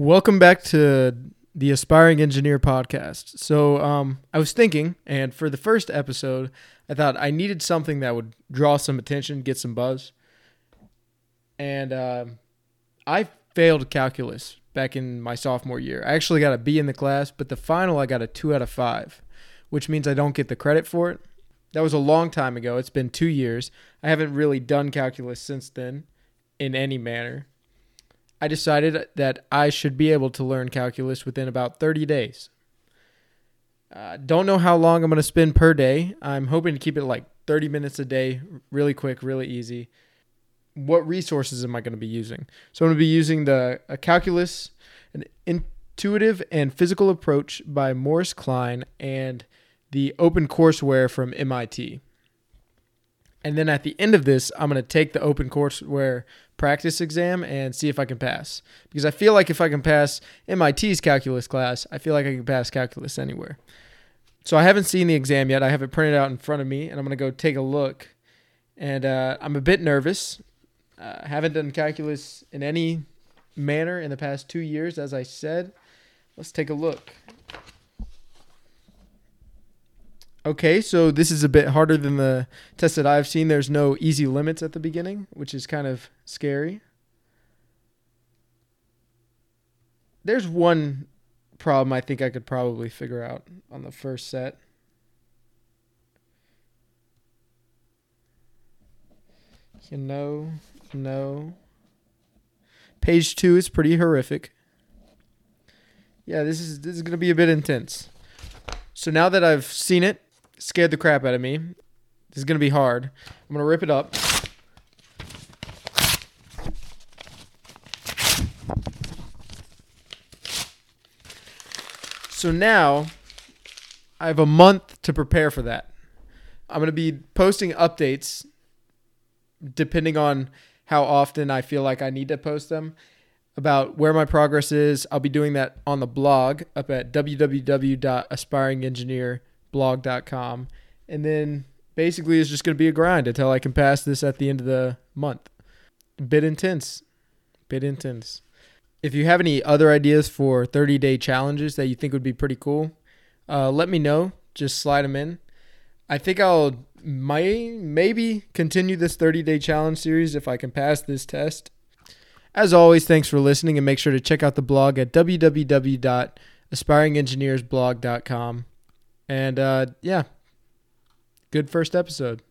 Welcome back to the Aspiring Engineer podcast. So, um, I was thinking, and for the first episode, I thought I needed something that would draw some attention, get some buzz. And um I failed calculus back in my sophomore year. I actually got a B in the class, but the final I got a two out of five, which means I don't get the credit for it. That was a long time ago. It's been two years. I haven't really done calculus since then in any manner. I decided that I should be able to learn calculus within about 30 days. Uh, don't know how long I'm going to spend per day. I'm hoping to keep it like 30 minutes a day, really quick, really easy. What resources am I going to be using? So I'm going to be using the a calculus, an intuitive and physical approach by Morris Kline, and the open courseware from MIT. And then at the end of this, I'm going to take the open courseware practice exam and see if I can pass. Because I feel like if I can pass MIT's calculus class, I feel like I can pass calculus anywhere. So I haven't seen the exam yet. I have it printed out in front of me, and I'm going to go take a look. And uh, I'm a bit nervous. Uh, haven't done calculus in any manner in the past two years, as I said. Let's take a look. Okay, so this is a bit harder than the test that I've seen. There's no easy limits at the beginning, which is kind of scary. There's one problem I think I could probably figure out on the first set. You know, no. Page two is pretty horrific. Yeah, this is this is gonna be a bit intense. So now that I've seen it, scared the crap out of me. This is gonna be hard. I'm gonna rip it up. So now I have a month to prepare for that. I'm gonna be posting updates depending on how often I feel like I need to post them about where my progress is. I'll be doing that on the blog up at www.aspiringengineerblog.com. And then basically it's just going to be a grind until I can pass this at the end of the month. Bit intense. Bit intense. If you have any other ideas for 30 day challenges that you think would be pretty cool, uh, let me know. Just slide them in. I think I'll may maybe continue this 30 day challenge series if I can pass this test. As always, thanks for listening and make sure to check out the blog at www.aspiringengineersblog.com. And uh, yeah, good first episode.